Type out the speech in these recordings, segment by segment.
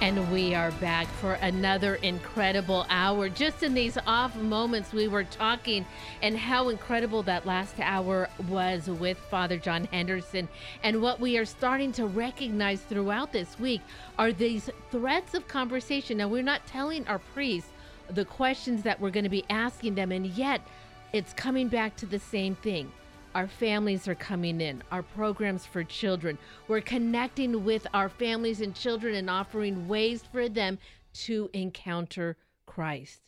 And we are back for another incredible hour. Just in these off moments, we were talking and how incredible that last hour was with Father John Henderson. And what we are starting to recognize throughout this week are these threads of conversation. Now, we're not telling our priests the questions that we're going to be asking them, and yet it's coming back to the same thing. Our families are coming in, our programs for children. We're connecting with our families and children and offering ways for them to encounter Christ.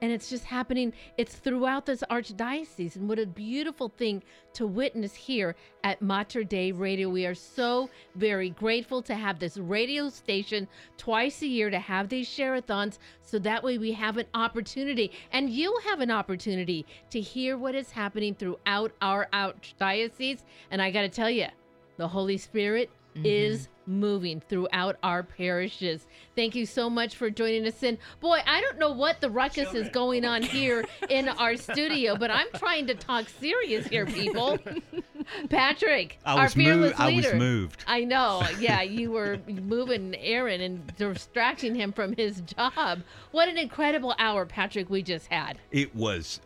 And it's just happening, it's throughout this archdiocese. And what a beautiful thing to witness here at Mater Dei Radio. We are so very grateful to have this radio station twice a year to have these share-a-thons so that way we have an opportunity and you'll have an opportunity to hear what is happening throughout our archdiocese. And I got to tell you, the Holy Spirit mm-hmm. is moving throughout our parishes. Thank you so much for joining us in. Boy, I don't know what the ruckus Children. is going on here in our studio, but I'm trying to talk serious here, people. Patrick, I our fearless moved, leader. I was moved. I know. Yeah, you were moving Aaron and distracting him from his job. What an incredible hour, Patrick, we just had. It was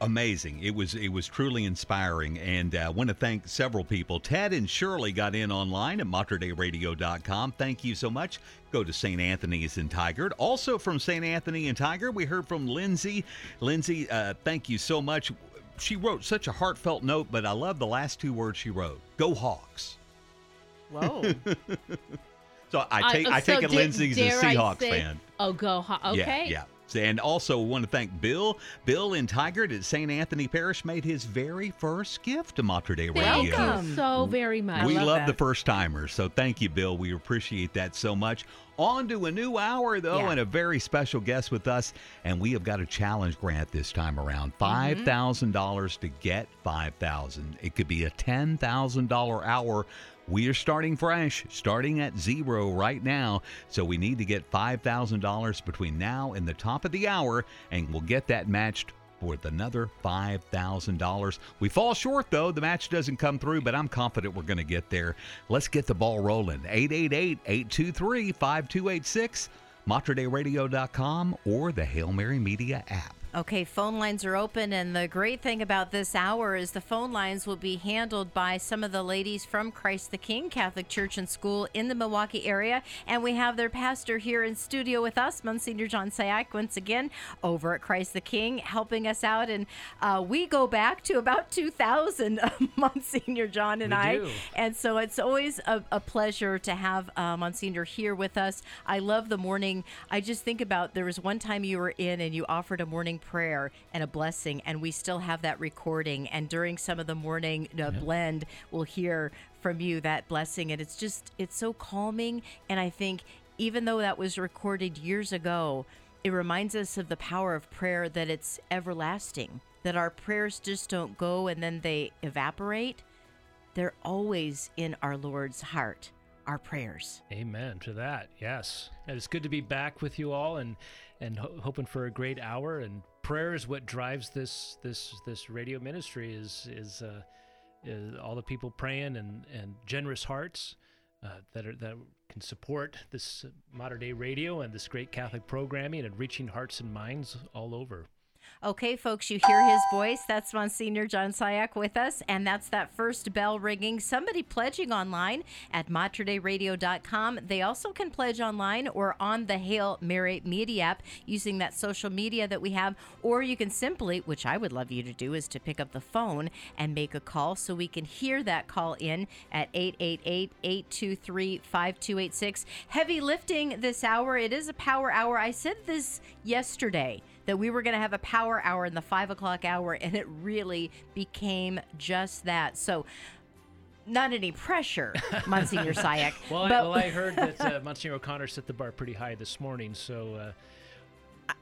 amazing. It was it was truly inspiring, and I uh, want to thank several people. Ted and Shirley got in online at materdeiradio.com. Thank you so much. Go to St. Anthony's in Tigard. Also from St. Anthony in Tigard, we heard from Lindsay. Lindsay, uh, thank you so much. She wrote such a heartfelt note, but I love the last two words she wrote. Go Hawks. Whoa. so I take uh, I take it Lindsay's a Seahawks say, fan. Oh, go Hawks. Okay. Yeah, yeah. And also want to thank Bill. Bill in Tigard at St. Anthony Parish made his very first gift to Mater Dei Radio. Thank you so very much. We love, love the first timers. So thank you, Bill. We appreciate that so much. On to a new hour, though, yeah. and a very special guest with us. And we have got a challenge grant this time around $5,000 mm-hmm. to get 5000 It could be a $10,000 hour we are starting fresh, starting at zero right now. So we need to get $5,000 between now and the top of the hour, and we'll get that matched with another $5,000. We fall short, though. The match doesn't come through, but I'm confident we're going to get there. Let's get the ball rolling. 888 823 5286, materdeiradio.com, or the Hail Mary Media app. Okay, phone lines are open, and the great thing about this hour is the phone lines will be handled by some of the ladies from Christ the King Catholic Church and School in the Milwaukie area. And we have their pastor here in studio with us, Monsignor John Cihak, once again over at Christ the King, helping us out. And uh, we go back to about 2000, Monsignor John and we I. Do. And so it's always a, a pleasure to have uh, Monsignor here with us. I love the morning. I just think about there was one time you were in and you offered a morning prayer and a blessing, and we still have that recording. And during some of the morning uh, blend, we'll hear from you that blessing, and it's just it's so calming. And I think even though that was recorded years ago, it reminds us of the power of prayer that it's everlasting. That our prayers just don't go and then they evaporate. They're always in our Lord's heart our prayers. Amen to that. Yes. And it's good to be back with you all and and ho- hoping for a great hour and prayer is what drives this this this radio ministry is is, uh, is all the people praying and and generous hearts uh, that are that can support this modern day radio and this great Catholic programming and reaching hearts and minds all over. Okay, folks, you hear his voice. That's Monsignor John Cihak with us, and that's that first bell ringing. Somebody pledging online at materdeiradio.com. They also can pledge online or on the Hail Mary Media app using that social media that we have, or you can simply, which I would love you to do, is to pick up the phone and make a call so we can hear that call in at 888 823 5286. Heavy lifting this hour. It is a power hour. I said this yesterday that we were going to have a power hour in the five o'clock hour, and it really became just that. So, not any pressure, Monsignor Cihak. well. I, well, I heard that uh, Monsignor O'Connor set the bar pretty high this morning, so. Uh,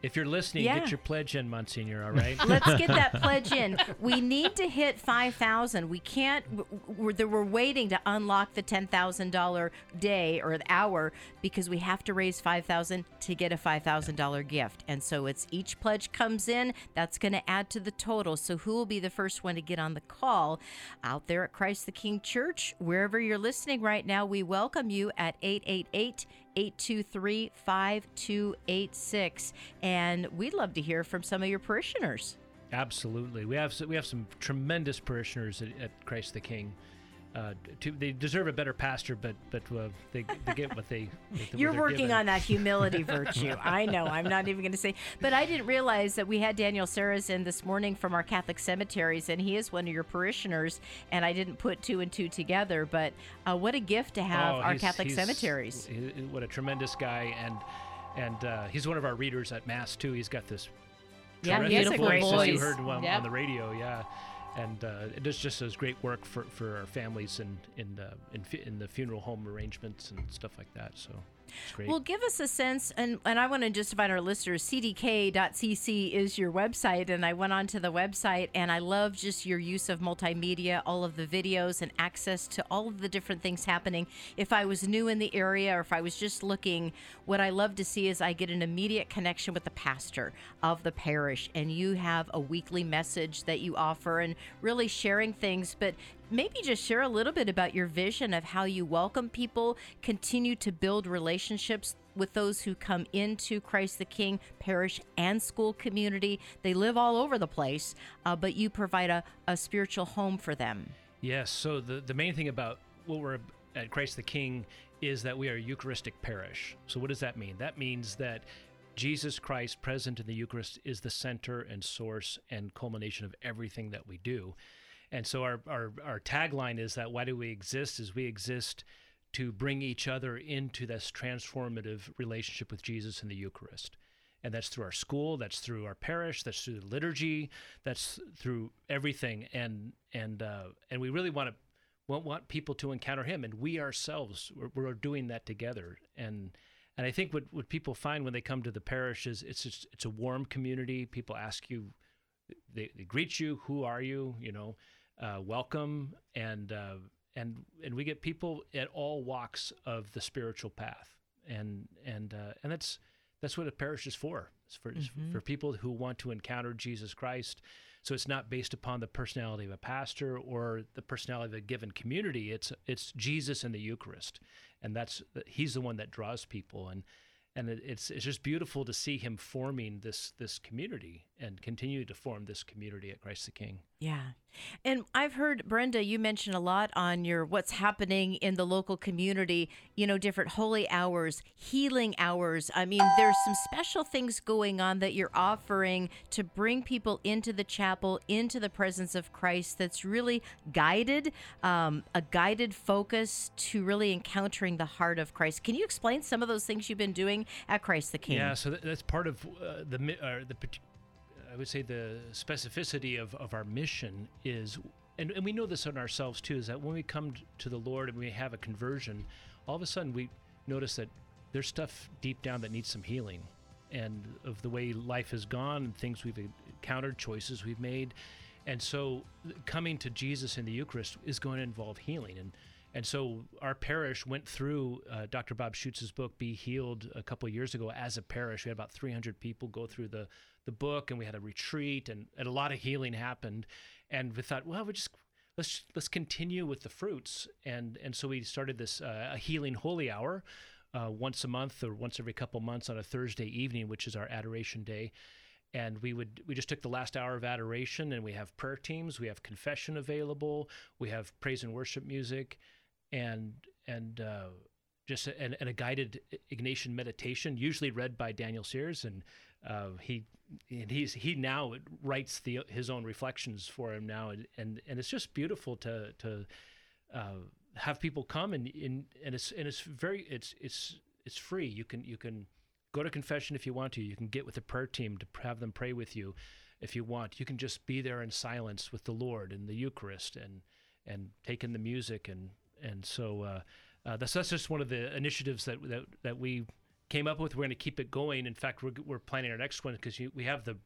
if you're listening, yeah. get your pledge in, Monsignor. All right. Let's get that pledge in. We need to hit five thousand. We can't. We're, we're waiting to unlock the ten thousand dollar day or the hour because we have to raise five thousand to get a five thousand dollar gift. And so it's each pledge comes in. That's going to add to the total. So who will be the first one to get on the call out there at Christ the King Church, wherever you're listening right now? We welcome you at eight eight eight. 888 823 5286. And we'd love to hear from some of your parishioners. Absolutely, we have we have some tremendous parishioners at, at Christ the King. Uh, to, they deserve a better pastor, but but uh, they, they get what they. What You're working given. on that humility virtue. I know. I'm not even going to say, but I didn't realize that we had Daniel Saras in this morning from our Catholic cemeteries, and he is one of your parishioners. And I didn't put two and two together, but uh, what a gift to have oh, our Catholic he's, cemeteries. He, what a tremendous guy, and and uh, he's one of our readers at Mass too. He's got this. Yeah, he has a great voice. voice. You heard on, yep. on the radio, yeah and uh, just does great work for, for our families and in uh, in, in the funeral home arrangements and stuff like that. So well, give us a sense, and, and I want to just invite our listeners. CTK.cc is your website, and I went onto the website, and I love just your use of multimedia, all of the videos, and access to all of the different things happening. If I was new in the area, or if I was just looking, what I love to see is I get an immediate connection with the pastor of the parish, and you have a weekly message that you offer, and really sharing things. But maybe just share a little bit about your vision of how you welcome people, continue to build relationships with those who come into Christ the King parish and school community. They live all over the place, uh, but you provide a, a spiritual home for them. Yes. So the, the main thing about what we're at Christ the King is that we are a Eucharistic parish. So what does that mean? That means that Jesus Christ present in the Eucharist is the center and source and culmination of everything that we do. And so our, our, our tagline is that why do we exist? Is we exist to bring each other into this transformative relationship with Jesus in the Eucharist. And that's through our school, that's through our parish, that's through the liturgy, that's through everything. And and uh, and we really want to want, want people to encounter Him, and we ourselves we're, we're doing that together. And and I think what, what people find when they come to the parish is it's just, it's a warm community. People ask you, they, they greet you, who are you? You know, uh, welcome and uh, and and we get people at all walks of the spiritual path. And and uh, and that's that's what a parish is for. It's for mm-hmm. for people who want to encounter Jesus Christ. So it's not based upon the personality of a pastor or the personality of a given community. It's it's Jesus in the Eucharist. And that's he's the one that draws people. And and it's it's just beautiful to see him forming this this community and continue to form this community at Christ the King. Yeah. And I've heard Brenda you mention a lot on your what's happening in the local community, you know, different holy hours, healing hours. I mean, there's some special things going on that you're offering to bring people into the chapel, into the presence of Christ that's really guided, um, a guided focus to really encountering the heart of Christ. Can you explain some of those things you've been doing at Christ the King? Yeah, so that's part of uh, the uh, the I would say the specificity of, of our mission is, and, and we know this in ourselves too, is that when we come to the Lord and we have a conversion, all of a sudden we notice that there's stuff deep down that needs some healing and of the way life has gone and things we've encountered, choices we've made. And so coming to Jesus in the Eucharist is going to involve healing. And and so our parish went through uh, Dr. Bob Schuchts's book, Be Healed, a couple years ago as a parish. We had about 300 people go through the the book and we had a retreat and, and a lot of healing happened and we thought well we just let's let's continue with the fruits and and so we started this uh, a healing holy hour uh, once a month or once every couple months on a Thursday evening which is our adoration day and we would we just took the last hour of adoration and we have prayer teams we have confession available we have praise and worship music and and uh, just a, and, and, a guided Ignatian meditation, usually read by Daniel Sears, and uh, he and he's he now writes the his own reflections for him now, and and, and it's just beautiful to to uh, have people come and, and and it's and it's very it's it's it's free. You can you can go to confession if you want to. You can get with the prayer team to have them pray with you if you want. You can just be there in silence with the Lord in the Eucharist and and take in the music and and so uh, uh, that's that's just one of the initiatives that that that we came up with. We're going to keep it going. In fact, we're, we're planning our next one because we have the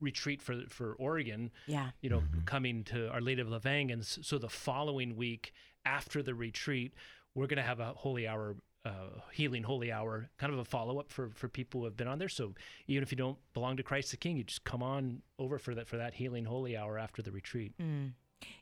retreat for for Oregon. Yeah. You know, mm-hmm. coming to Our Lady of La Vang, and so the following week after the retreat, we're going to have a holy hour. Uh, healing holy hour, kind of a follow up for, for people who have been on there. So even if you don't belong to Christ the King, you just come on over for that for that healing holy hour after the retreat. Mm.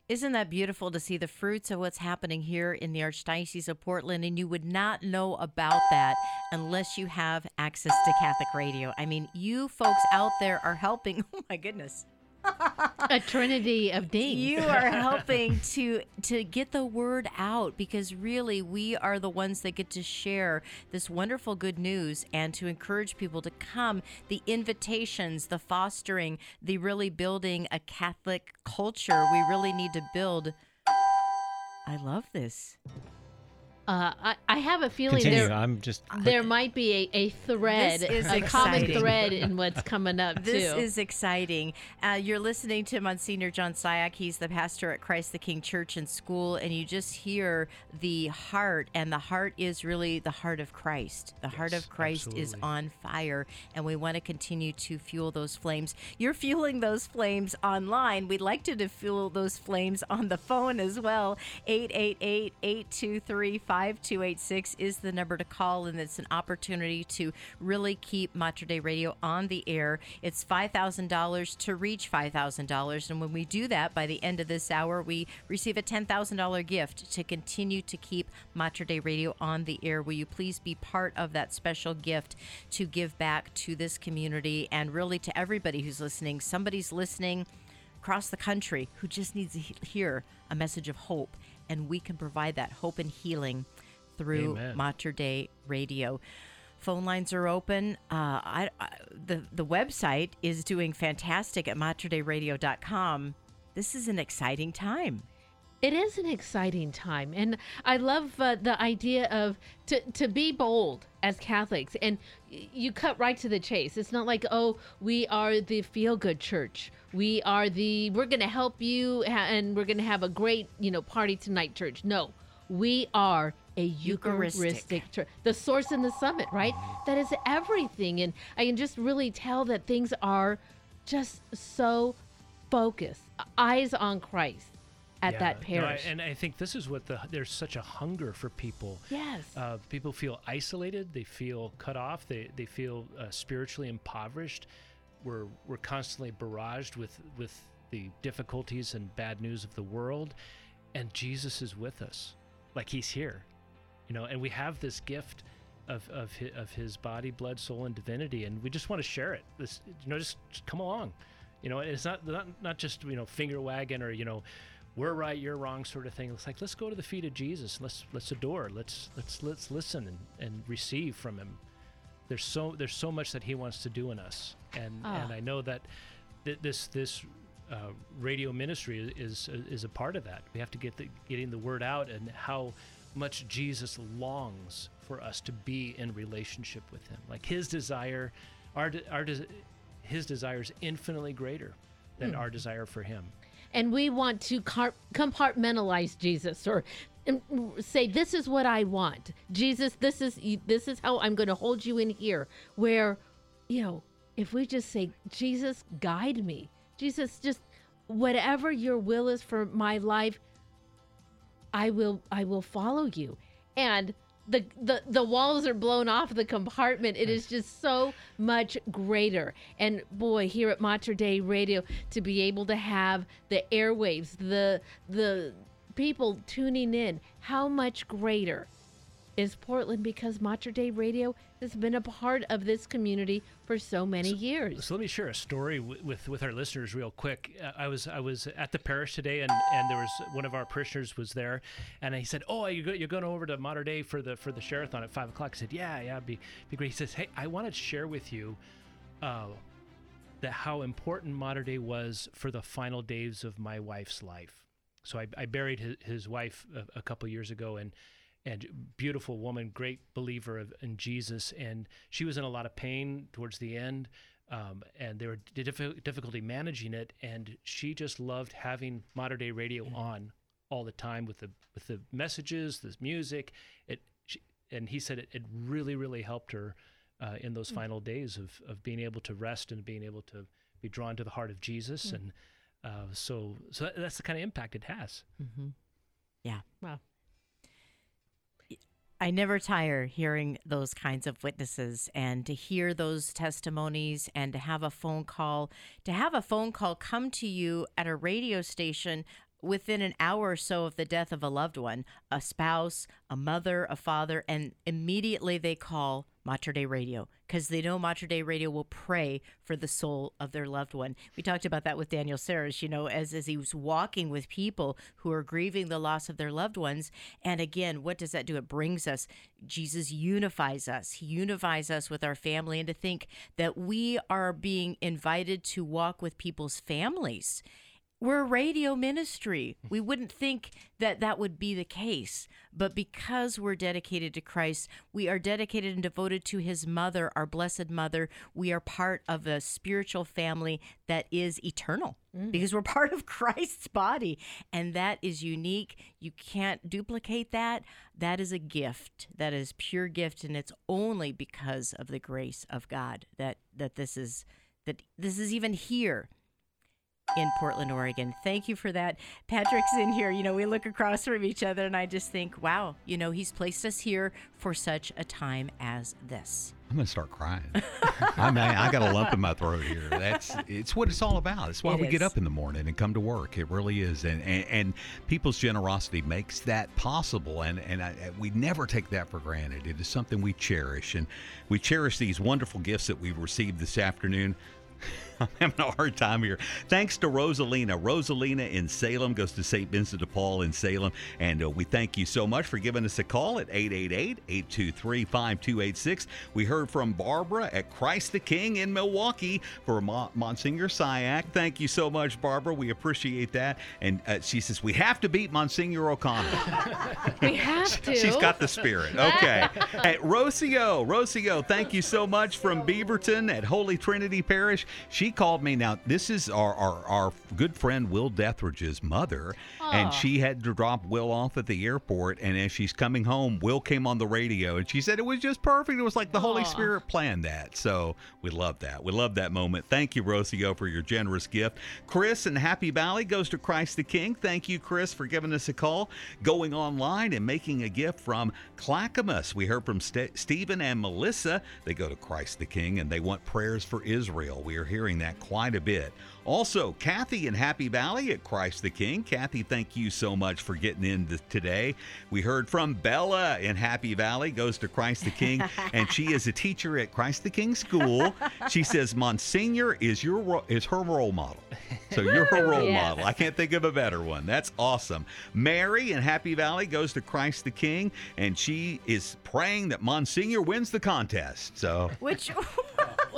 Isn't that beautiful to see the fruits of what's happening here in the Archdiocese of Portland? And you would not know about that unless you have access to Catholic radio. I mean, you folks out there are helping. Oh my goodness. a trinity of dings. You are helping to to get the word out because really we are the ones that get to share this wonderful good news and to encourage people to come. The invitations, the fostering, the really building a Catholic culture. We really need to build. I love this. Uh, I, I have a feeling Continue. there I'm just. there might be a, a thread, This is a common thread in what's coming up This too. is exciting. Uh, you're listening to Monsignor John Cihak. He's the pastor at Christ the King Church and School, and you just hear the heart, and the heart is really the heart of Christ. The heart of Christ is on fire, and we want to continue to fuel those flames. You're fueling those flames online. We'd like to, to fuel those flames on the phone as well. 888 823 5286 is the number to call, and it's an opportunity to really keep Mater Dei Radio on the air. It's $5,000 to reach $5,000. And when we do that, by the end of this hour, we receive a $10,000 gift to continue to keep Mater Dei Radio on the air. Will you please be part of that special gift to give back to this community and really to everybody who's listening? Somebody's listening across the country who just needs to hear a message of hope, and we can provide that hope and healing through Amen. Mater Dei Radio. Phone lines are open. Uh, I, I, the the website is doing fantastic at materdeiradio.com. This is an exciting time. It is an exciting time, and I love uh, the idea of to to be bold as Catholics, and you cut right to the chase. It's not like oh, we are the feel good church. We are the we're going to help you, and we're going to have a great you know party tonight church. No, we are a Eucharistic. Eucharistic church, the source and the summit, right? That is everything, and I can just really tell that things are just so focused, eyes on Christ at Yeah, that no, I- parish. and I think this is what the there's such a hunger for people. Yes. Uh, people feel isolated. They feel cut off. They they feel uh, spiritually impoverished. We're we're constantly barraged with with the difficulties and bad news of the world, and Jesus is with us, like He's here, you know. And we have this gift of of his, of His body, blood, soul, and divinity, and we just want to share it. This you know just, just come along, you know. It's not not not just you know finger wagging or you know we're right, you're wrong sort of thing. It's like let's go to the feet of Jesus. Let's let's adore. Let's let's let's listen and, and receive from him. There's so there's so much that he wants to do in us, and Ah. and I know that th- this this uh, radio ministry is is a part of that. We have to get the getting the word out and how much Jesus longs for us to be in relationship with him. Like his desire, our our his desire is infinitely greater than our desire for him. And we want to compartmentalize Jesus or say this is what I want. Jesus, this is this is how I'm going to hold you in here where you know, if we just say Jesus guide me. Jesus just whatever your will is for my life, I will I will follow you. And the, the the walls are blown off the compartment. It is just so much greater. And boy, here at Mater Dei Radio, to be able to have the airwaves, the the people tuning in, how much greater is Portland because Mater Dei Radio has been a part of this community for so many years. So let me share a story w- with with our listeners real quick. Uh, I was I was at the parish today, and, and there was one of our parishioners was there, and he said, "Oh, you're, go- you're going over to Mater Dei for the for the share-a-thon at five o'clock." I said, "Yeah, yeah, be be great." He says, "Hey, I want to share with you." Uh, that how important Mater Dei was for the final days of my wife's life. So I, I buried his, his wife a, a couple years ago, and and beautiful woman, great believer of, in Jesus, and she was in a lot of pain towards the end, um, and they were diffi- difficulty managing it, and she just loved having Mater Dei Radio on all the time with the with the messages, this music. It she, and he said it, it really really helped her uh, in those final days of of being able to rest and being able to be drawn to the heart of Jesus, and uh, so so that, that's the kind of impact it has. Mm-hmm. Yeah. Wow. I never tire hearing those kinds of witnesses and to hear those testimonies and to have a phone call, to have a phone call come to you at a radio station within an hour or so of the death of a loved one, a spouse, a mother, a father, and immediately they call Mater Dei Radio because they know Mater Dei Radio will pray for the soul of their loved one. We talked about that with Daniel Saris, you know, as, as he was walking with people who are grieving the loss of their loved ones. And again, what does that do? It brings us, Jesus unifies us. He unifies us with our family. And to think that we are being invited to walk with people's families we're a radio ministry. We wouldn't think that that would be the case. But because we're dedicated to Christ, we are dedicated and devoted to his mother, our blessed mother. We are part of a spiritual family that is eternal mm. because we're part of Christ's body. And that is unique. You can't duplicate that. That is a gift. That is pure gift. And it's only because of the grace of God that, that this is that this is even here in Portland, Oregon. Thank you for that. Patrick's in here. You know, we look across from each other and I just think, wow, you know, he's placed us here for such a time as this. I'm gonna start crying. I mean, I got a lump in my throat here. That's it's what it's all about. It's why It we is. get up in the morning and come to work. It really is, and and, and people's generosity makes that possible. And and I, we never take that for granted. It is something we cherish, and we cherish these wonderful gifts that we've received this afternoon. I'm having a hard time here. Thanks to Rosalina. Rosalina in Salem goes to St. Vincent de Paul in Salem. And uh, we thank you so much for giving us a call at 888 823 5286. We heard from Barbara at Christ the King in Milwaukie for Mo- Monsignor Cihak. Thank you so much, Barbara. We appreciate that. And uh, she says, We have to beat Monsignor O'Connor. We have to. She's got the spirit. Okay. hey, Rocio, Rocio, thank you so much from Beaverton at Holy Trinity Parish. She called me. Now, this is our, our, our good friend Will Deathridge's mother, and she had to drop Will off at the airport. And as she's coming home, Will came on the radio, and she said it was just perfect. It was like the Holy Spirit planned that. So we love that. We love that moment. Thank you, Rocio, for your generous gift. Chris in Happy Valley goes to Christ the King. Thank you, Chris, for giving us a call. Going online and making a gift from Clackamas. We heard from St- Stephen and Melissa. They go to Christ the King and they want prayers for Israel. We are hearing that quite a bit. Also, Kathy in Happy Valley at Christ the King. Kathy, thank you so much for getting in th- today. We heard from Bella in Happy Valley, goes to Christ the King, and she is a teacher at Christ the King School. She says Monsignor is your ro- is her role model. So you're her role Yes. model. I can't think of a better one. That's awesome. Mary in Happy Valley goes to Christ the King, and she is praying that Monsignor wins the contest. So Which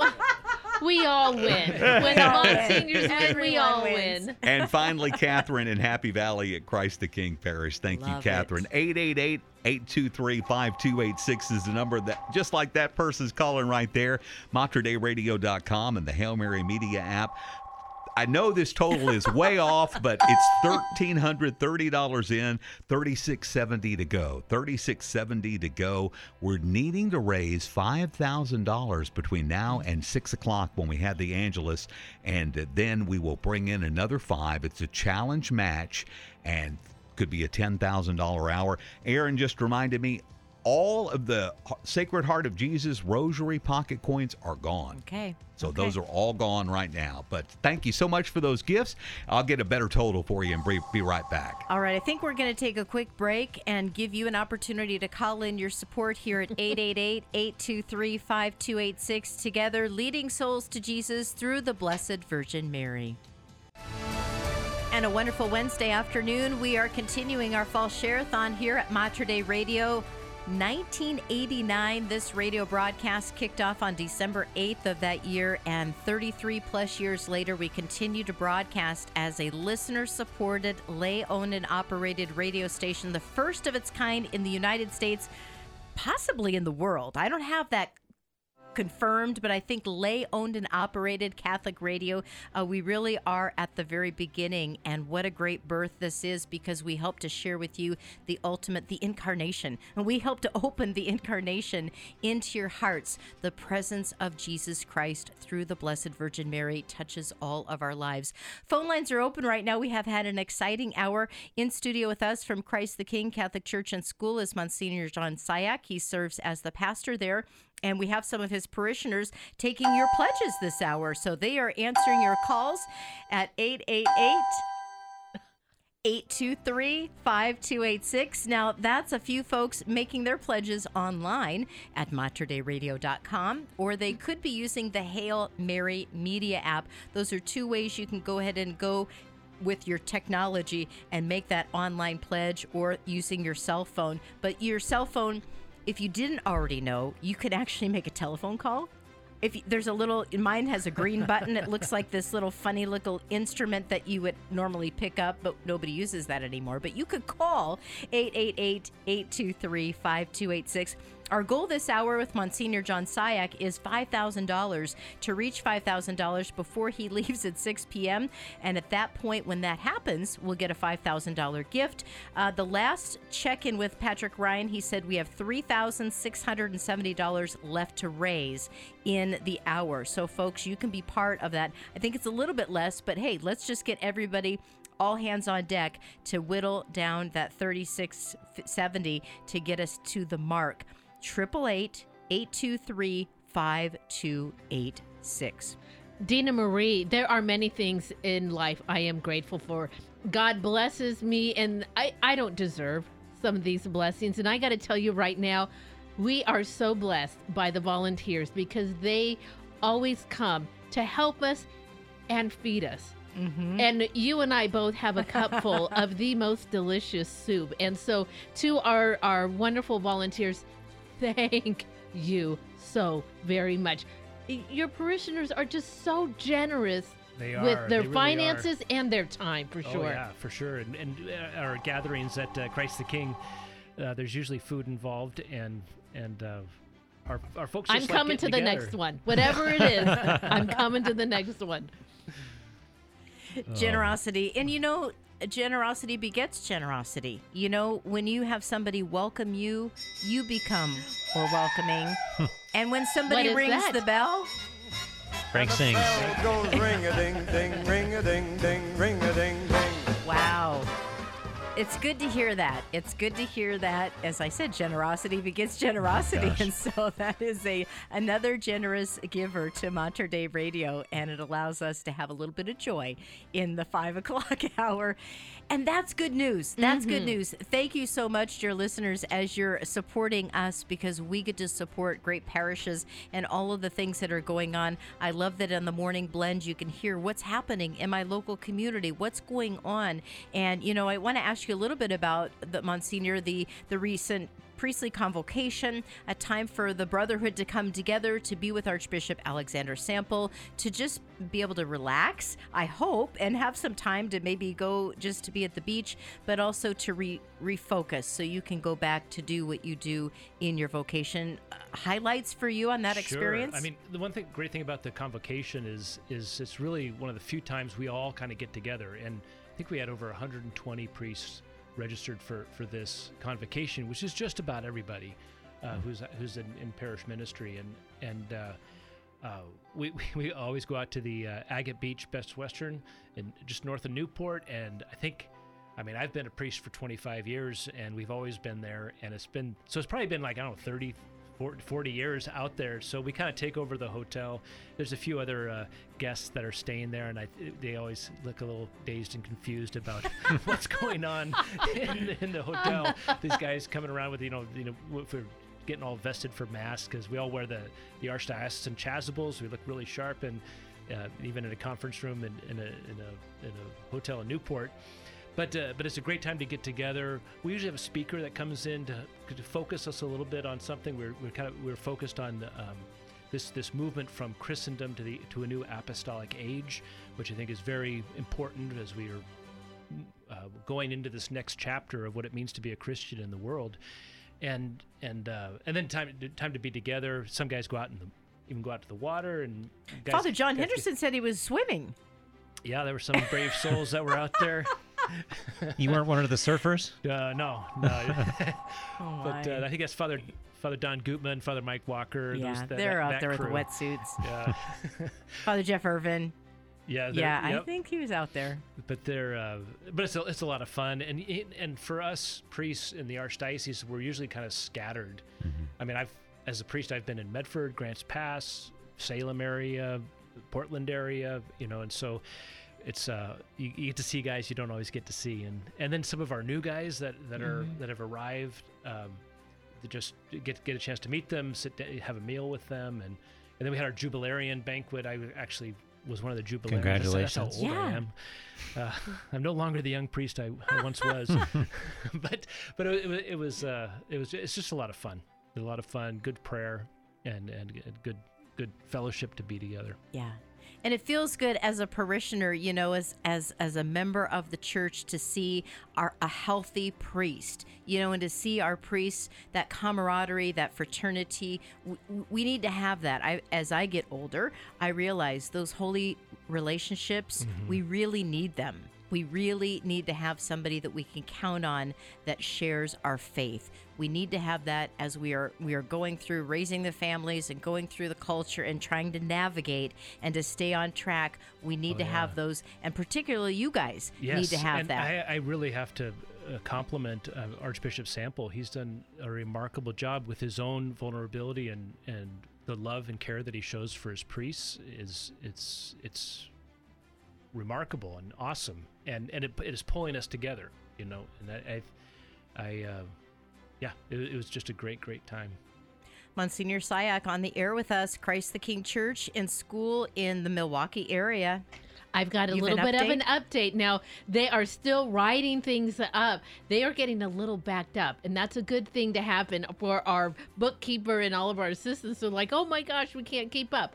We all win. When the Monsignors win, we all wins. win. and finally, Catherine in Happy Valley at Christ the King Parish. Thank you, Catherine. 888 823 5286 is the number that, just like that person's calling right there. MaterDeiRadio.com and the Hail Mary Media app. I know this total is way off, but it's thirteen hundred thirty dollars in, thirty six seventy to go. Thirty six seventy to go. We're needing to raise five thousand dollars between now and six o'clock when we have the Angelus, and then we will bring in another five. It's a challenge match, and could be a ten thousand dollar hour. Aaron just reminded me. All of the Sacred Heart of Jesus rosary pocket coins are gone. Okay. So Okay. those are all gone right now. But thank you so much for those gifts. I'll get a better total for you and be, right back. All right, I think we're going to take a quick break and give you an opportunity to call in your support here at 888 823 5286 together, leading souls to Jesus through the Blessed Virgin Mary. And a wonderful Wednesday afternoon. We are continuing our fall share-a-thon here at Mater Dei Radio. 1989, this radio broadcast kicked off on December 8th of that year, and 33 plus years later, we continue to broadcast as a listener supported, lay owned, and operated radio station, the first of its kind in the United States, possibly in the world. I don't have that confirmed, but I think lay owned and operated Catholic radio. Uh, we really are at the very beginning, and what a great birth this is because we help to share with you the ultimate, the incarnation. And we help to open the incarnation into your hearts. The presence of Jesus Christ through the Blessed Virgin Mary touches all of our lives. Phone lines are open right now. We have had an exciting hour in studio with us from Christ the King Catholic Church and School is Monsignor John Cihak. He serves as the pastor there and we have some of his parishioners taking your pledges this hour. So they are answering your calls at 888 823 5286. Now, that's a few folks making their pledges online at materdeiradio.com, or they could be using the Hail Mary Media app. Those are two ways you can go ahead and go with your technology and make that online pledge or using your cell phone. But your cell phone, if you didn't already know, you could actually make a telephone call. If you, there's a little mine has a green button. It looks like this little funny little instrument that you would normally pick up but nobody uses that anymore. But you could call 888-823-5286 our goal this hour with Monsignor John Cihak is $5,000 to reach $5,000 before he leaves at 6 p.m. And at that point, when that happens, we'll get a $5,000 gift. Uh, the last check in with Patrick Ryan, he said we have $3,670 left to raise in the hour. So, folks, you can be part of that. I think it's a little bit less, but hey, let's just get everybody all hands on deck to whittle down that 3670 to get us to the mark. 888 823 5286. Dina Marie, there are many things in life I am grateful for. God blesses me, and I, I don't deserve some of these blessings. And I got to tell you right now, we are so blessed by the volunteers because they always come to help us and feed us. Mm-hmm. And you and I both have a cupful of the most delicious soup. And so, to our, our wonderful volunteers, thank you so very much. Your parishioners are just so generous they with their They really finances and their time, for sure. Oh sure. yeah, for sure. And, and uh, our gatherings at uh, Christ the King, uh, there's usually food involved, and and uh, our our folks. I'm just like coming to getting the next one. Whatever it is, I'm coming to the next one. generosity. And you know, generosity begets generosity. You know, when you have somebody welcome you, you become more welcoming. and when somebody rings that? the bell, Frank sings. Bell goes ring a ding ding, ring a ding ding, ring a ding ding. wow. It's good to hear that. It's good to hear that. As I said, generosity begets generosity, Gosh. and so that is a another generous giver to Mater Dei Radio, and it allows us to have a little bit of joy in the five o'clock hour, and that's good news. That's good mm-hmm. news. Thank you so much, dear listeners, as you're supporting us because we get to support great parishes and all of the things that are going on. I love that in the morning blend you can hear what's happening in my local community, what's going on, and you know I want to ask you a little bit about the Monsignor, the the recent priestly convocation, a time for the brotherhood to come together to be with Archbishop Alexander Sample, to just be able to relax, I hope, and have some time to maybe go just to be at the beach, but also to re- refocus so you can go back to do what you do in your vocation. Uh, highlights for you on that Sure. experience? I mean, the one thing, great thing about the convocation is is it's really one of the few times we all kind of get together, and I think we had over 120 priests registered for for this convocation, which is just about everybody uh, who's who's in, in parish ministry, and and. Uh, uh, we, we, we always go out to the uh, Agate Beach Best Western, and just north of Newport. And I think, I mean, I've been a priest for 25 years, and we've always been there. And it's been so it's probably been like I don't know 30, 40, 40 years out there. So we kind of take over the hotel. There's a few other uh, guests that are staying there, and I they always look a little dazed and confused about what's going on in, in the hotel. These guys coming around with you know you know if we're getting all vested for masks because we all wear the the archdiocesan chasubles. We look really sharp, and uh, even in a conference room in, in a in a in a hotel in Newport. But uh, but it's a great time to get together. We usually have a speaker that comes in to, to focus us a little bit on something. We're, we're kind of we're focused on um, this this movement from Christendom to the to a new apostolic age, which I think is very important as we are uh, going into this next chapter of what it means to be a Christian in the world, and and uh, and then time time to be together. Some guys go out and even go out to the water and guys, Father John guys get- Henderson said he was swimming. yeah, there were some brave souls that were out there. You weren't one of the surfers? Uh, no, no. Oh, but uh, I think that's Father Father Don Gutman, Father Mike Walker. yeah, those, that, they're that, out that there crew. with the wetsuits. Yeah, Father Jeff Irvin. yeah, they're- Yeah, I think he was out there. but they're uh, but it's a, it's a lot of fun and and for us priests in the archdiocese we're usually kind of scattered i mean i've as a priest i've been in medford grants pass salem area portland area you know and so it's uh, you, you get to see guys you don't always get to see, and and then some of our new guys that that are that have arrived. Um, to just get get a chance to meet them, sit down, have a meal with them, and and then we had our jubilarian banquet. I actually was one of the jubilarians. That's- That's how Congratulations. old I Yeah. am. Uh, I'm no longer the young priest I, I once was, but but it, it was uh, it was it's just a lot of fun. A lot of fun, good prayer, and and good good fellowship to be together. Yeah. And it feels good as a parishioner, you know, as as as a member of the church to see our a healthy priest, you know, and to see our priests that camaraderie, that fraternity. We, we need to have that. I as I get older, I realize those holy relationships, mm-hmm. we really need them. We really need to have somebody that we can count on that shares our faith. We need to have that as we are we are going through raising the families and going through the culture and trying to navigate and to stay on track. We need to have those, and particularly you guys Yes, need to have and that. I, I really have to uh, compliment uh, Archbishop Sample. He's done a remarkable job with his own vulnerability and and the love and care that he shows for his priests is it's it's remarkable and awesome, and and it, it is pulling us together, you know. And I, I, I uh, yeah, it, it was just a great great time. Monsignor Cihak on the air with us, Christ the King Church and school in the Milwaukie area. I've got a You've little an bit of an update now. They are still writing things up. They are getting a little backed up, and that's a good thing to happen for our bookkeeper and all of our assistants. They're like, "Oh my gosh, we can't keep up,"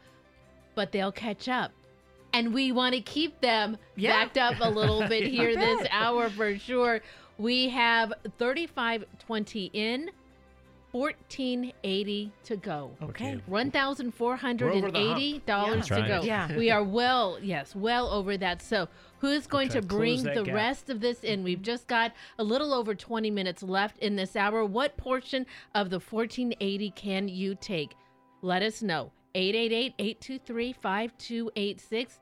but they'll catch up, and we want to keep them Yeah. backed up a little bit here this hour for sure. We have thirty-five twenty in, fourteen eighty to go. Okay. One thousand four hundred We're over and the hump. eighty dollars Yeah. to go. Yeah. we are well, yes, well over that. So, who's going try to to bring the gap. rest of this in? We've just got a little over twenty minutes left in this hour. What portion of the fourteen eighty can you take? Let us know. 888-823-5286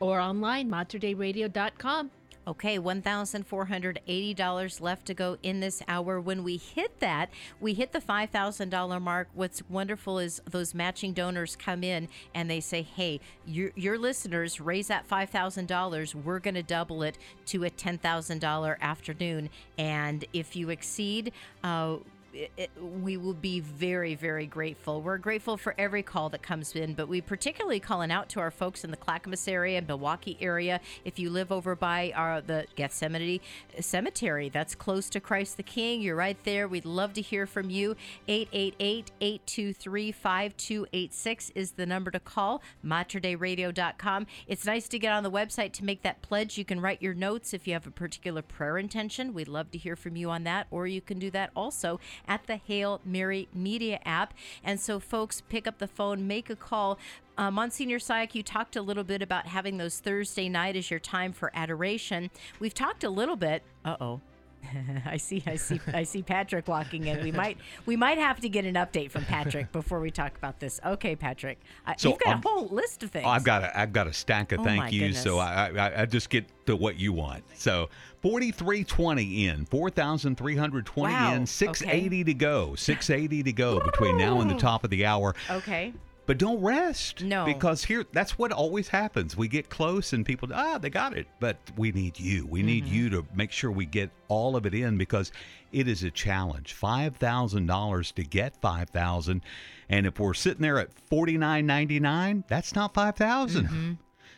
or online materdeiradio.com. Okay, $1,480 left to go in this hour. When we hit that, we hit the $5,000 mark. What's wonderful is those matching donors come in and they say, hey, your, your listeners raise that $5,000. We're going to double it to a $10,000 afternoon. And if you exceed, uh, it, it- we will be very, very grateful. We're grateful for every call that comes in, but we particularly calling out to our folks in the Clackamas area, Milwaukie area. If you live over by our the Gethsemane Cemetery, that's close to Christ the King, you're right there. We'd love to hear from you. 888-823-5286 is the number to call. MaterDeiRadio.com. It's nice to get on the website to make that pledge. You can write your notes if you have a particular prayer intention. We'd love to hear from you on that, or you can do that also at the Hail Mary Media app. And so, folks, pick up the phone, make a call. Uh, Monsignor Cihak, you talked a little bit about having those Thursday night as your time for adoration. We've talked a little bit. Uh oh. I see, I see, I see Patrick walking in. We might, we might have to get an update from Patrick before we talk about this. Okay, Patrick, uh, So, you've got um, a whole list of things. I've got a I've got a stack of Oh, thank yous, so. I, I I just get to what you want. So forty three twenty in, four thousand three hundred twenty Wow, in, six eighty to go, six eighty to go between now and the top of the hour. okay. But don't rest. No. Because here, that's what always happens. We get close and people, ah, they got it. But we need you. We need Mm-hmm. you to make sure we get all of it in because it is a challenge. $5,000 to get 5000 And if we're sitting there at forty nine ninety nine, that's not 5000 Mm-hmm.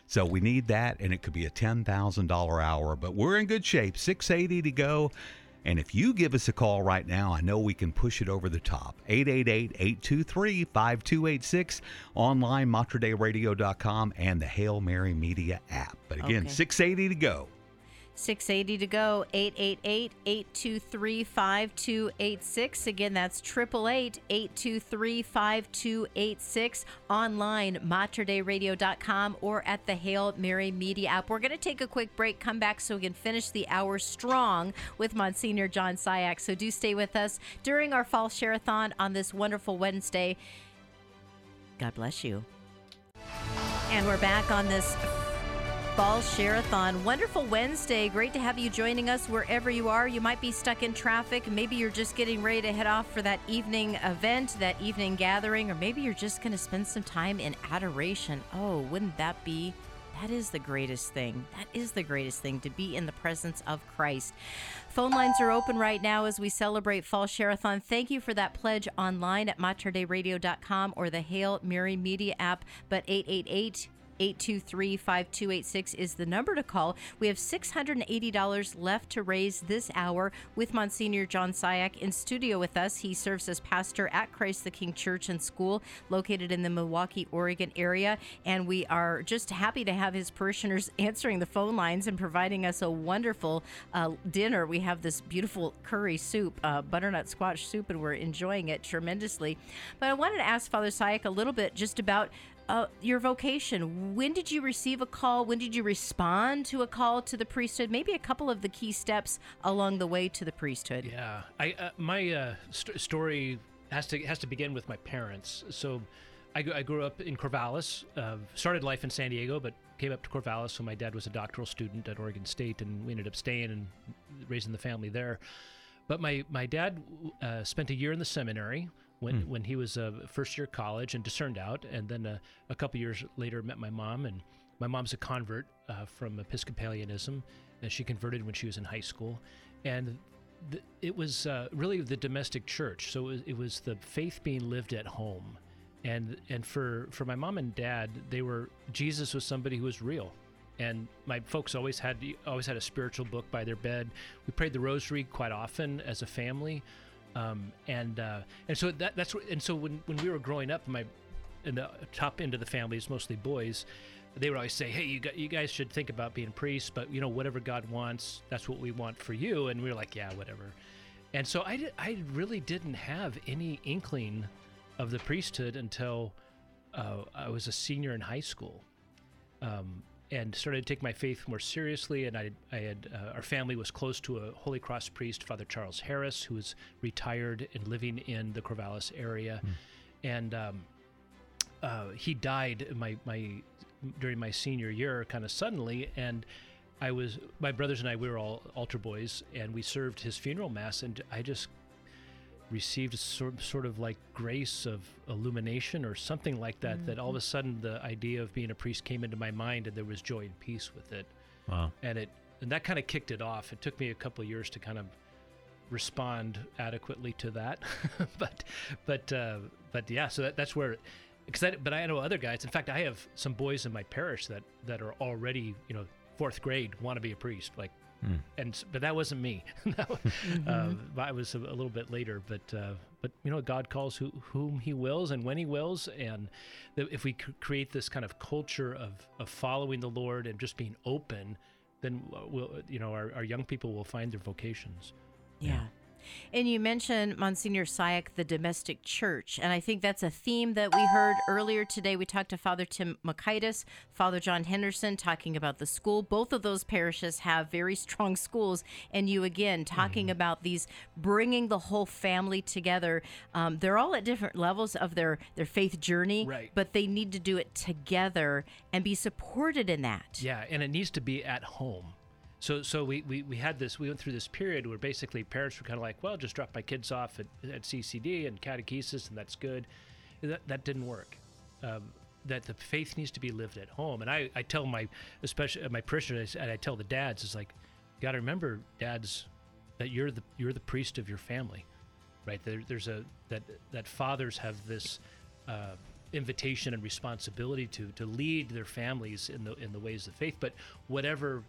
So we need that, and it could be a $10,000 hour. But we're in good shape. 680 to go. And if you give us a call right now, I know we can push it over the top. 888-823-5286, online, materdeiradio.com, and the Hail Mary Media app. But again, Okay. 680 to go. 680 to go 888-823-5286 again that's 888-823-5286 online materdeiradio.com or at the hail mary media app. We're going to take a quick break come back so we can finish the hour strong with monsignor john Cihak so do stay with us during our fall share-a-thon on this wonderful wednesday. God bless you. And we're back on this Fall Share-a-thon. Wonderful Wednesday. Great to have you joining us wherever you are. You might be stuck in traffic. Maybe you're just getting ready to head off for that evening event, that evening gathering, or maybe you're just going to spend some time in adoration. Oh, wouldn't that be That is the greatest thing. That is the greatest thing to be in the presence of Christ. Phone lines are open right now as we celebrate Fall Share-a-thon. Thank you for that pledge online at materdeiradio.com or the Hail Mary Media app. But 888 823 5286 is the number to call. We have $680 left to raise this hour with Monsignor John Cihak in studio with us. He serves as pastor at Christ the King Church and School located in the Milwaukie, Oregon area. And we are just happy to have his parishioners answering the phone lines and providing us a wonderful uh, dinner. We have this beautiful curry soup, uh, butternut squash soup, and we're enjoying it tremendously. But I wanted to ask Father Cihak a little bit just about uh, your vocation. When did you receive a call? When did you respond to a call to the priesthood? Maybe a couple of the key steps along the way to the priesthood. Yeah, I uh, my uh, st- story has to has to begin with my parents. So, I, I grew up in Corvallis. Uh, started life in San Diego, but came up to Corvallis. when my dad was a doctoral student at Oregon State, and we ended up staying and raising the family there. But my my dad uh, spent a year in the seminary when when he was a first year college and discerned out, and then uh, a couple years later met my mom, and my mom's a convert uh, from Episcopalianism, and she converted when she was in high school, and th- it was uh, really the domestic church. So it was, it was the faith being lived at home, and and for for my mom and dad, they were Jesus was somebody who was real. And my folks always had always had a spiritual book by their bed. We prayed the rosary quite often as a family, um, and uh, and so that that's and so when when we were growing up, my in the top end of the family is mostly boys. They would always say, "Hey, you got, you guys should think about being priests, but you know whatever God wants, that's what we want for you." And we were like, "Yeah, whatever." And so I I really didn't have any inkling of the priesthood until uh, I was a senior in high school. Um, and started to take my faith more seriously. And I, I had uh, our family was close to a Holy Cross priest, Father Charles Harris, who was retired and living in the Corvallis area, and um, uh, he died my my during my senior year, kind of suddenly, and. I was my brothers and I we were all altar boys and we served his funeral mass and I just received sort sort of like grace of illumination or something like that that all of a sudden the idea of being a priest came into my mind and there was joy and peace with it. Wow. and it and that kind of kicked it off. It took me a couple of years to kind of respond adequately to that. But but uh, but yeah so that, that's where because I, but I know other guys in fact I have some boys in my parish that that are already you know fourth grade want to be a priest like and but that wasn't me. That wa- uh, I was a, a little bit later but uh, but you know God calls who, whom he wills and when he wills and that if we c- create this kind of culture of, of following the Lord and just being open then we'll you know our, our young people will find their vocations. Yeah. And you mentioned Monsignor Cihak, the domestic church. And I think that's a theme that we heard earlier today. We talked to Father Tim Makaitis, Father John Henderson, talking about the school. Both of those parishes have very strong schools. And you, again, talking about these bringing the whole family together. Um, they're all at different levels of their, their faith journey, Right. but they need to do it together and be supported in that. Yeah, and it needs to be at home. So, so we, we, we had this. We went through this period where basically parents were kind of like, "Well, just drop my kids off at, at CCD and catechesis, and that's good." That that didn't work. Um, that the faith needs to be lived at home, and I, I tell my especially my parishioners and I tell the dads is like, you got to remember, dads, that you're the you're the priest of your family, right? There, there's a that that fathers have this. Uh, invitation and responsibility to to lead their families in the in the ways of faith but whatever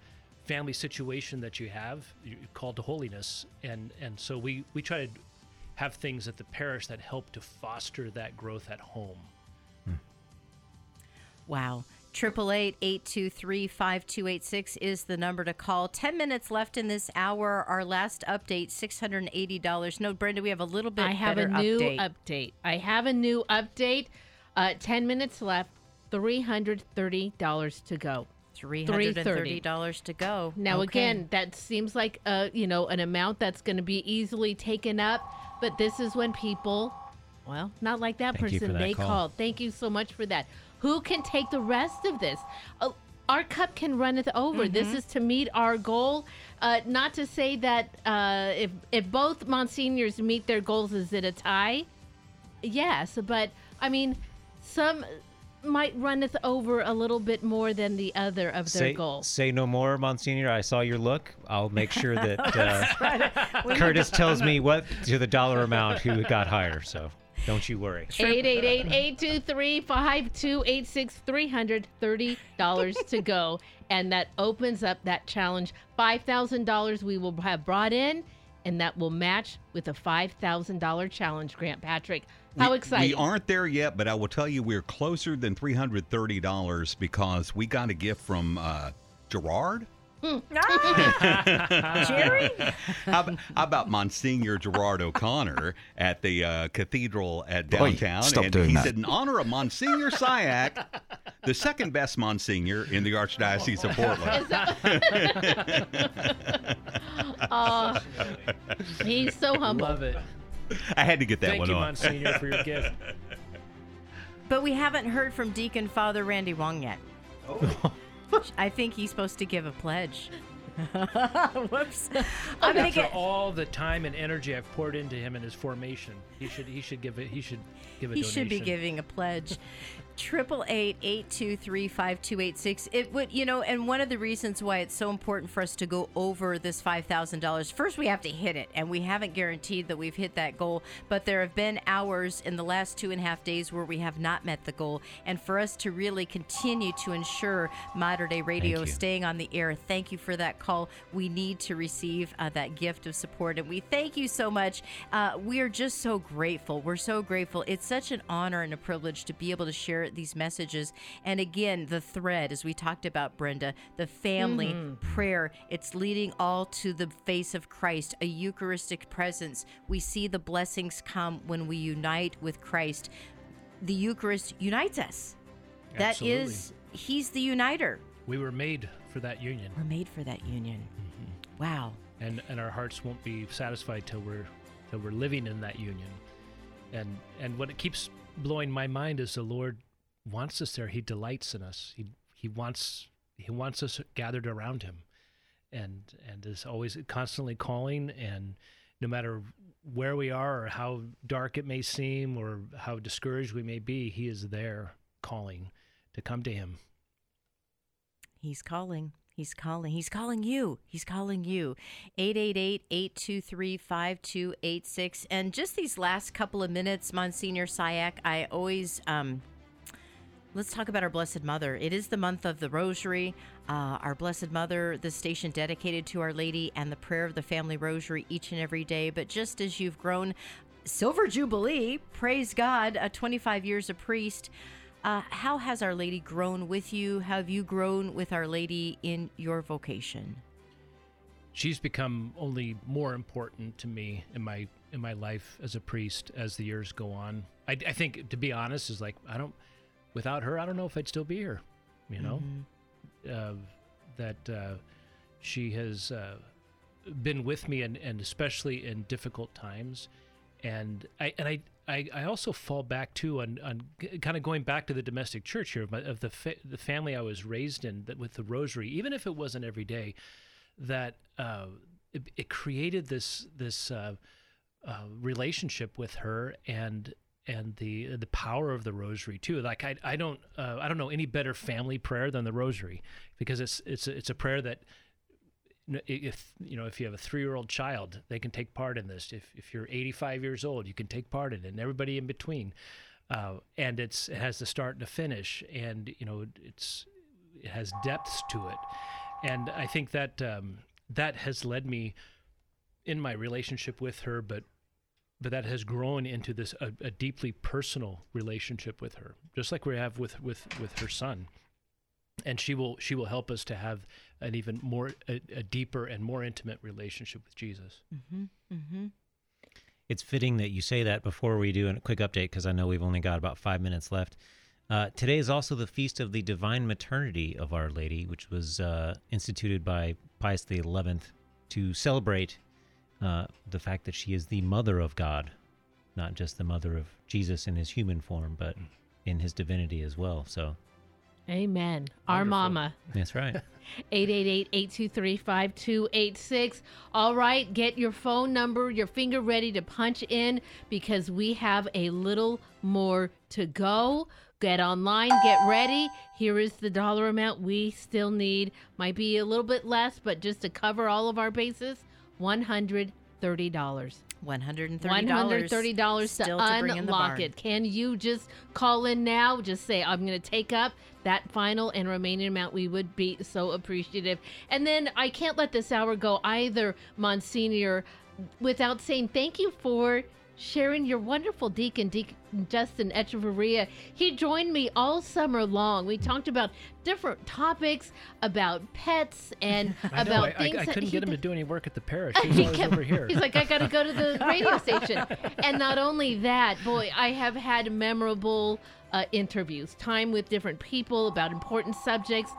family situation that you have you're called to holiness and and so we we try to have things at the parish that help to foster that growth at home Wow. Triple eight eight two three five two eight six is the number to call. Ten minutes left in this hour. Our last update, six hundred and eighty dollars. No, Brenda, we have a little bit. I have a new update. update. I have a new update. Uh, 10 minutes left. $330 to go. Three hundred and thirty dollars to go. Now, Okay. again, that seems like uh, you know an amount that's going to be easily taken up, but this is when people, well, not like that Thank person, that they call. called. Thank you so much for that. Who can take the rest of this? Uh, our cup can run it over. Mm-hmm. This is to meet our goal. Uh, not to say that uh, if if both monsignors meet their goals, is it a tie? Yes, but I mean, some might runneth over a little bit more than the other of their Say, goal? say no more, Monsignor. I saw your look. I'll make sure that uh, Curtis tells me what to the dollar amount who got higher. So don't you worry. 888-823-5286 $330 to go and that opens up that challenge $5000 we will have brought in and that will match with a $5000 challenge grant patrick how we, exciting We aren't there yet, but I will tell you we're closer than $330 because we got a gift from uh, Gerard. Jerry? How, ab- how about Monsignor Gerard O'Connor at the uh, cathedral at Boy, downtown? stop and doing he that. said, in honor of Monsignor Cihak, the second best Monsignor in the Archdiocese of Portland. oh, he's so humble Love it. I had to get that one. Thank one you, on. Monsignor, for your gift. But we haven't heard from Deacon Father Randy Wong yet. I think he's supposed to give a pledge. Whoops. I'm gonna After get. all the time and energy I've poured into him and his formation, he should he should give it he should give a He donation. should be giving a pledge. Triple eight eight two three five two eight six. It would, you know, and one of the reasons why it's so important for us to go over this five thousand dollars. First, we have to hit it, and we haven't guaranteed that we've hit that goal. But there have been hours in the last two and a half days where we have not met the goal, and for us to really continue to ensure Mater Dei Radio staying on the air, thank you for that call. We need to receive uh, that gift of support, and we thank you so much. Uh, we are just so grateful. We're so grateful. It's such an honor and a privilege to be able to share these messages. And again, the thread, as we talked about, Brenda, the family mm-hmm. prayer, it's leading all to the face of Christ, a Eucharistic presence. We see the blessings come when we unite with Christ. The Eucharist unites us. That Absolutely. is, He's the uniter. We were made for that union, We're made for that union. Mm-hmm. Wow. and and our hearts won't be satisfied till we're till we're living in that union. And and what it keeps blowing my mind is the Lord wants us there. He delights in us. He he wants he wants us gathered around him, and and is always constantly calling. And no matter where we are or how dark it may seem or how discouraged we may be, He is there calling to come to Him. He's calling. He's calling. He's calling you. He's calling you. 888-823-5286. And just these last couple of minutes, Monsignor Cihak, I always um Let's talk about our Blessed Mother. It is the month of the Rosary. Uh, our Blessed Mother, the station dedicated to Our Lady, and the prayer of the family rosary each and every day. But just as you've grown Silver Jubilee, praise God, uh, 25 years a priest, uh, how has Our Lady grown with you? Have you grown with Our Lady in your vocation? she's become only more important to me in my in my life as a priest as the years go on. I, I think, to be honest, is like I don't. Without her, I don't know if I'd still be here. You know, uh, that uh, she has uh, been with me, and, and especially in difficult times. And I and I. I, I also fall back to on, on kind of going back to the domestic church here of, my, of the fa- the family I was raised in that with the rosary even if it wasn't every day that uh, it, it created this this uh, uh, relationship with her and and the the power of the rosary too. Like I I don't uh, I don't know any better family prayer than the rosary because it's it's it's a prayer that if you know if you have a three year old child they can take part in this. If if you're 85 years old you can take part in it, and everybody in between. Uh, and it's it has the start and the finish, and you know it's it has depths to it, and I think that um, that has led me in my relationship with her, but but that has grown into this a, a deeply personal relationship with her, just like we have with with with her son. And she will she will help us to have an even more a, a deeper and more intimate relationship with Jesus. Mm-hmm. Mm-hmm. It's fitting that you say that before we do a quick update because I know we've only got about five minutes left. Uh, today is also the feast of the Divine Maternity of Our Lady, which was uh, instituted by Pius XI to celebrate uh, the fact that she is the Mother of God, not just the Mother of Jesus in his human form, but in his divinity as well. So Amen. Our mama. That's right. 888-823-5286. All right, get your phone number, your finger ready to punch in because we have a little more to go. Get online, get ready. Here is the dollar amount we still need. Might be a little bit less, but just to cover all of our bases, $130. $130. $130 to, to bring in the unlock barn. it. Can you just call in now? Just say, I'm going to take up that final and remaining amount. We would be so appreciative. And then I can't let this hour go either, Monsignor, without saying thank you for sharing your wonderful deacon, Deacon Justin Echeverria. He joined me all summer long. We talked about different topics, about pets, and I about I, I, things I that couldn't he get him did- to do any work at the parish. He's he always kept- over here. He's like, I got to go to the radio station. And not only that, boy, I have had memorable uh, interviews, time with different people about important subjects.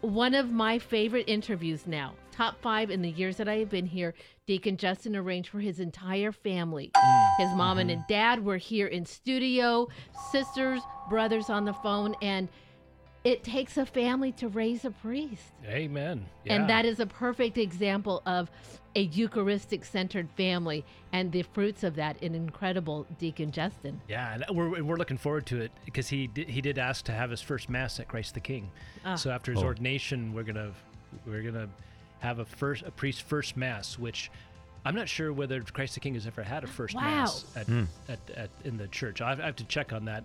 One of my favorite interviews now, top five in the years that I have been here, Deacon Justin arranged for his entire family. His mom and Mm-hmm. dad were here in studio, sisters, brothers on the phone, and it takes a family to raise a priest. Amen. Yeah. And that is a perfect example of a Eucharistic centered family and the fruits of that in incredible Deacon Justin. Yeah, and we're, we're looking forward to it because he did, he did ask to have his first mass at Christ the King. Ah. So after his Oh. ordination, we're gonna we're gonna have a first a priest first mass, which I'm not sure whether Christ the King has ever had a first Wow. mass at, at, at in the church. I have, I have to check on that,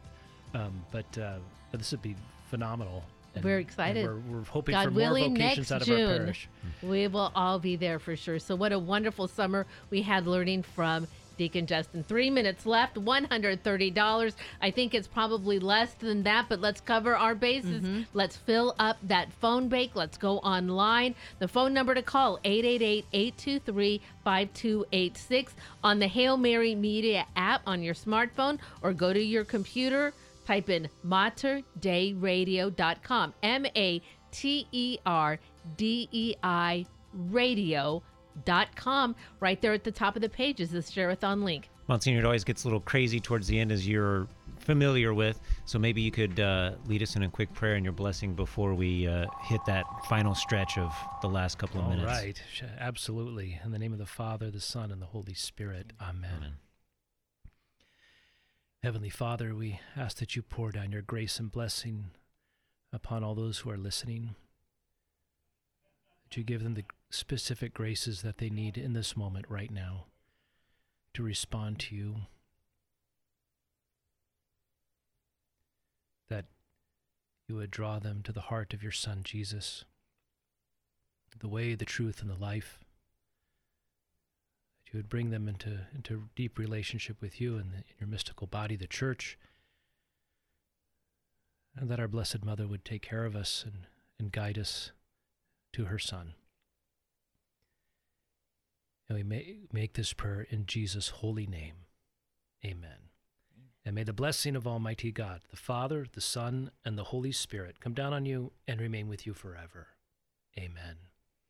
um, but uh, this would be phenomenal. And- We're and excited. we're, we're hoping God for more willing, vocations next out of June. our parish. We will all be there for sure. So, what a wonderful summer we had learning from Deacon Justin. Three minutes left, $130. I think it's probably less than that, but let's cover our bases. Mm-hmm. Let's fill up that phone bank. Let's go online. The phone number to call 888-823-5286 on the Hail Mary Media app on your smartphone or go to your computer. Type in materdeiradio.com. M A T E R D E I radio.com. Right there at the top of the page is the share-a-thon link. Monsignor, it always gets a little crazy towards the end, as you're familiar with. So maybe you could uh, lead us in a quick prayer and your blessing before we uh, hit that final stretch of the last couple of All minutes. right, absolutely. In the name of the Father, the Son, and the Holy Spirit. Amen. Amen. Heavenly Father, we ask that you pour down your grace and blessing upon all those who are listening. That you give them the specific graces that they need in this moment right now to respond to you. That you would draw them to the heart of your Son, Jesus, the way, the truth, and the life. That you would bring them into, into deep relationship with you and the, in your mystical body, the church. And that our Blessed Mother would take care of us and, and guide us to her Son. And we may make this prayer in Jesus' holy name. Amen. And may the blessing of Almighty God, the Father, the Son, and the Holy Spirit come down on you and remain with you forever. Amen.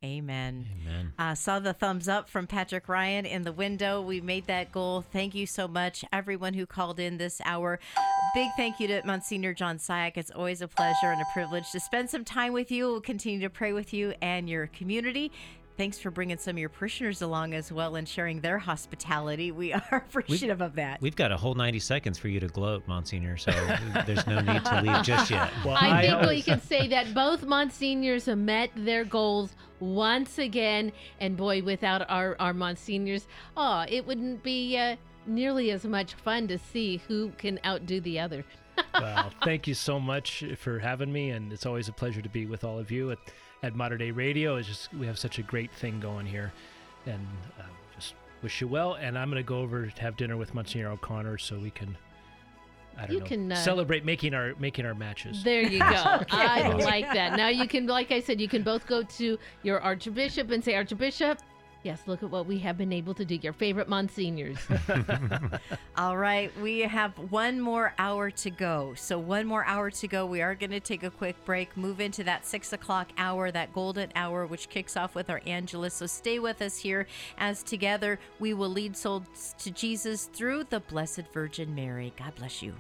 Amen. Amen. Uh, saw the thumbs up from Patrick Ryan in the window. We made that goal. Thank you so much, everyone who called in this hour. Big thank you to Monsignor John Cihak. It's always a pleasure and a privilege to spend some time with you. We'll continue to pray with you and your community. Thanks for bringing some of your parishioners along as well and sharing their hospitality. We are appreciative of that. We've got a whole 90 seconds for you to gloat, Monsignor, so there's no need to leave just yet. Well, I think we can say that both Monsignors have met their goals once again. And boy, without our, our Monsignors, oh, it wouldn't be uh, nearly as much fun to see who can outdo the other. well, thank you so much for having me, and it's always a pleasure to be with all of you at, at Mater Dei Radio. It's just we have such a great thing going here, and uh, just wish you well. And I'm going to go over to have dinner with Monsignor O'Connor so we can, I don't You know, can, uh, celebrate making our making our matches. There you go. I like that. Now you can, like I said, you can both go to your Archbishop and say, Archbishop, yes, look at what we have been able to do. Your favorite Monsignors. All right, we have one more hour to go. So, one more hour to go. We are going to take a quick break, move into that six o'clock hour, that golden hour, which kicks off with our Angelus. So, stay with us here as together we will lead souls to Jesus through the Blessed Virgin Mary. God bless you.